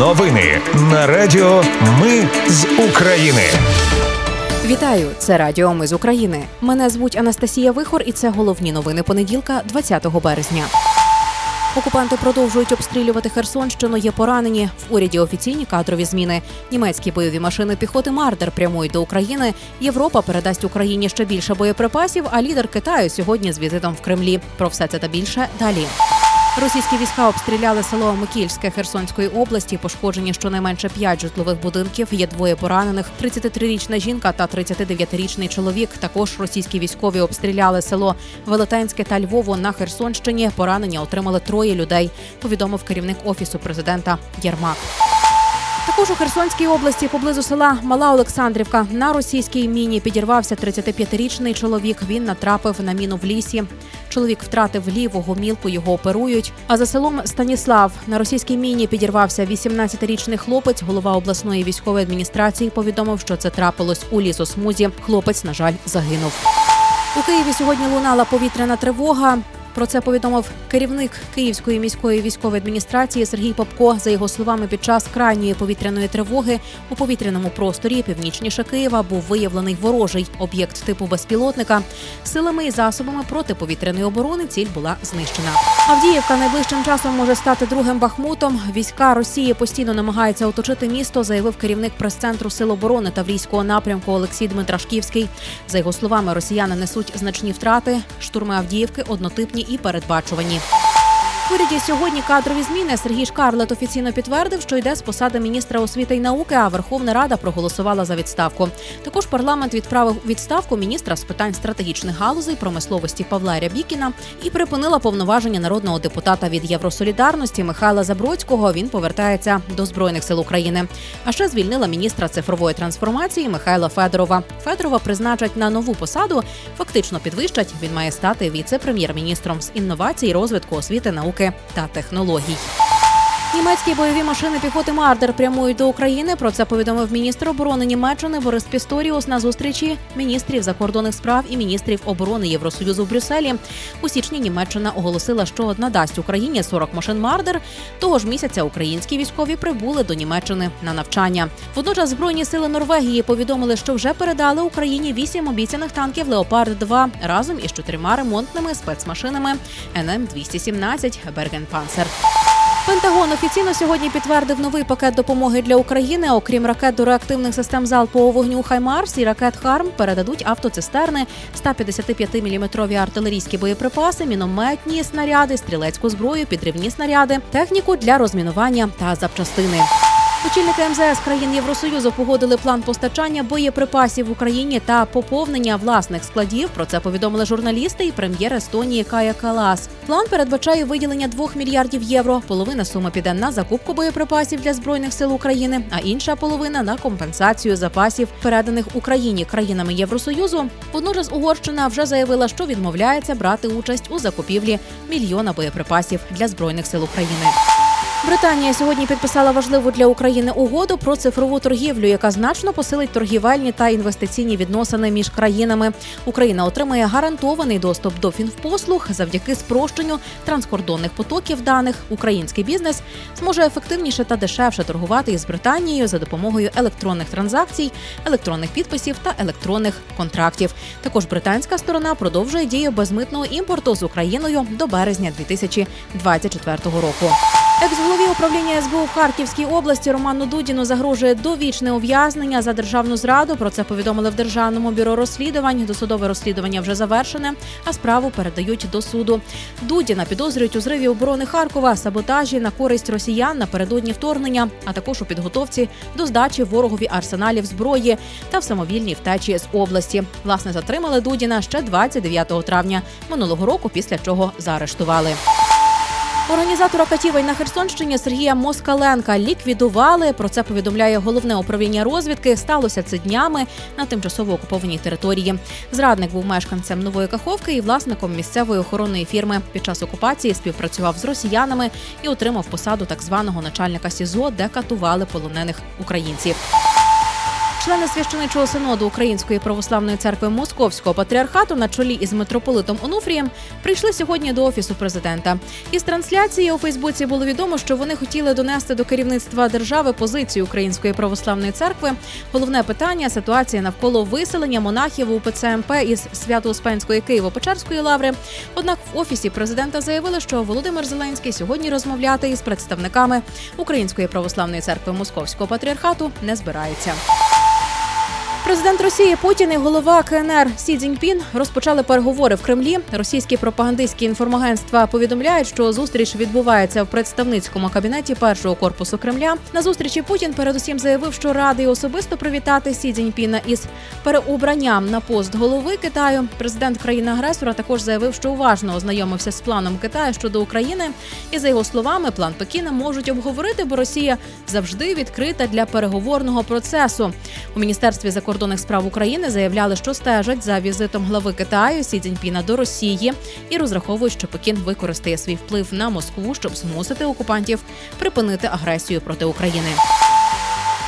Новини на Радіо Ми з України. Вітаю, це Радіо Ми з України. Мене звуть Анастасія Вихор, і це головні новини понеділка, 20 березня. Окупанти продовжують обстрілювати Херсонщину. Є поранені в уряді офіційні кадрові зміни. Німецькі бойові машини піхоти Мардер прямують до України. Європа передасть Україні ще більше боєприпасів. А лідер Китаю сьогодні з візитом в Кремлі. Про все це та більше далі. Російські війська обстріляли село Микільське Херсонської області. Пошкоджені щонайменше п'ять житлових будинків. Є двоє поранених: – 33-річна жінка та 39-річний чоловік. Також російські військові обстріляли село Велетенське та Львово на Херсонщині. Поранення отримали троє людей. Повідомив керівник офісу президента Єрмак. Також у Херсонській області поблизу села Мала Олександрівка на російській міні підірвався 35-річний чоловік. Він натрапив на міну в лісі. Чоловік втратив ліву гомілку, його оперують. А за селом Станіслав на російській міні підірвався 18-річний хлопець. Голова обласної військової адміністрації повідомив, що це трапилось у лісосмузі. Хлопець, на жаль, загинув. У Києві сьогодні лунала повітряна тривога. Про це повідомив керівник Київської міської військової адміністрації Сергій Попко. За його словами, під час крайньої повітряної тривоги у повітряному просторі північніше Києва був виявлений ворожий об'єкт типу безпілотника. Силами і засобами протиповітряної оборони ціль була знищена. Авдіївка найближчим часом може стати другим бахмутом. Війська Росії постійно намагаються оточити місто, заявив керівник прес-центру Сил оборони Таврійського напрямку Олексій Дмитрашківський. За його словами, росіяни несуть значні втрати. Штурми Авдіївки однотипні і передбачувані. Уряді сьогодні кадрові зміни. Сергій Шкарлет офіційно підтвердив, що йде з посади міністра освіти і науки. А Верховна Рада проголосувала за відставку. Також парламент відправив відставку міністра з питань стратегічних галузей промисловості Павла Рябікіна і припинила повноваження народного депутата від Євросолідарності Михайла Забродського. Він повертається до збройних сил України. А ще звільнила міністра цифрової трансформації Михайла Федорова. Федорова призначать на нову посаду. Фактично підвищать. Він має стати віце-прем'єр-міністром з інновацій, розвитку освіти, науки та технологій. Німецькі бойові машини піхоти Мардер прямують до України. Про це повідомив міністр оборони Німеччини Борис Пісторіус на зустрічі міністрів закордонних справ і міністрів оборони Євросоюзу в Брюсселі. У січні Німеччина оголосила, що надасть Україні 40 машин Marder. Того ж місяця українські військові прибули до Німеччини на навчання. Водночас збройні сили Норвегії повідомили, що вже передали Україні вісім обіцяних танків Leopard 2 разом із чотирма ремонтними спецмашинами NM 217 Bergepanzer. Пентагон офіційно сьогодні підтвердив новий пакет допомоги для України. Окрім ракет до реактивних систем залпового вогню Хаймарс і ракет HARM передадуть автоцистерни, 155-мм артилерійські боєприпаси, мінометні снаряди, стрілецьку зброю, підривні снаряди, техніку для розмінування та запчастини. Очільники МЗС країн Євросоюзу погодили план постачання боєприпасів в Україні та поповнення власних складів. Про це повідомили журналісти і прем'єр Естонії Кая Калас. План передбачає виділення 2 мільярдів євро. Половина суми піде на закупку боєприпасів для збройних сил України, а інша половина на компенсацію запасів, переданих Україні країнами Євросоюзу. Водночас Угорщина вже заявила, що відмовляється брати участь у закупівлі мільйона боєприпасів для збройних сил України. Британія сьогодні підписала важливу для України угоду про цифрову торгівлю, яка значно посилить торгівельні та інвестиційні відносини між країнами. Україна отримає гарантований доступ до фінпослуг завдяки спрощенню транскордонних потоків даних. Український бізнес зможе ефективніше та дешевше торгувати із Британією за допомогою електронних транзакцій, електронних підписів та електронних контрактів. Також британська сторона продовжує дію безмитного імпорту з Україною до березня 2024 року. Екс-голові управління СБУ в Харківській області Роману Дудіну загрожує довічне ув'язнення за державну зраду. Про це повідомили в державному бюро розслідувань. Досудове розслідування вже завершене, а справу передають до суду. Дудіна підозрюють у зриві оборони Харкова, саботажі на користь росіян напередодні вторгнення, а також у підготовці до здачі ворогові арсеналів зброї та в самовільній втечі з області. Власне затримали Дудіна ще 29 травня минулого року, після чого заарештували. Організатора катівень на Херсонщині Сергія Москаленка ліквідували. Про це повідомляє головне управління розвідки. Сталося це днями на тимчасово окупованій території. Зрадник був мешканцем нової каховки і власником місцевої охоронної фірми. Під час окупації співпрацював з росіянами і отримав посаду так званого начальника СІЗО, де катували полонених українців. Члени священичого синоду Української православної церкви Московського патріархату на чолі із митрополитом Онуфрієм прийшли сьогодні до офісу президента. Із трансляції у Фейсбуці було відомо, що вони хотіли донести до керівництва держави позицію Української православної церкви. Головне питання ситуація навколо виселення монахів у ПЦМП із Свято-Успенської Києво-Печерської лаври. Однак в офісі президента заявили, що Володимир Зеленський сьогодні розмовляти із представниками Української православної церкви Московського патріархату не збирається. Президент Росії Путін і голова КНР Сі Цзіньпін розпочали переговори в Кремлі. Російські пропагандистські інформагентства повідомляють, що зустріч відбувається в представницькому кабінеті першого корпусу Кремля. На зустрічі Путін передусім заявив, що радий особисто привітати Сі Цзіньпіна із переобранням на пост голови Китаю. Президент країни-агресора також заявив, що уважно ознайомився з планом Китаю щодо України. І за його словами, план Пекіна можуть обговорити, бо Росія завжди відкрита для переговорного процесу. У міністерстві закордонних справ України заявляли, що стежать за візитом глави Китаю Сі Цзіньпіна до Росії і розраховують, що Пекін використає свій вплив на Москву, щоб змусити окупантів припинити агресію проти України.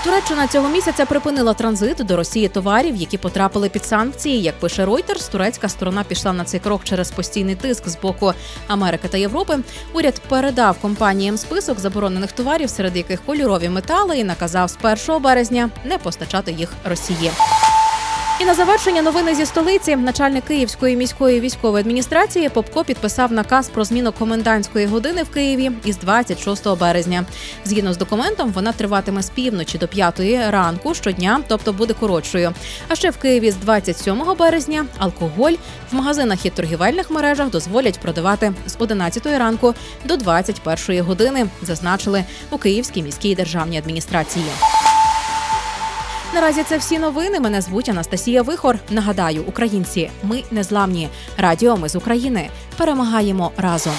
Туреччина цього місяця припинила транзит до Росії товарів, які потрапили під санкції. Як пише Reuters, турецька сторона пішла на цей крок через постійний тиск з боку Америки та Європи. Уряд передав компаніям список заборонених товарів, серед яких кольорові метали, і наказав з 1 березня не постачати їх Росії. І на завершення новини зі столиці начальник Київської міської військової адміністрації Попко підписав наказ про зміну комендантської години в Києві із 26 березня. Згідно з документом, вона триватиме з півночі до 5 ранку щодня, тобто буде коротшою. А ще в Києві з 27 березня алкоголь в магазинах і торгівельних мережах дозволять продавати з 11 ранку до 21 години, зазначили у Київській міській державній адміністрації. Наразі це всі новини. Мене звуть Анастасія Вихор. Нагадаю, українці, ми незламні. Радіо ми з України. Перемагаємо разом.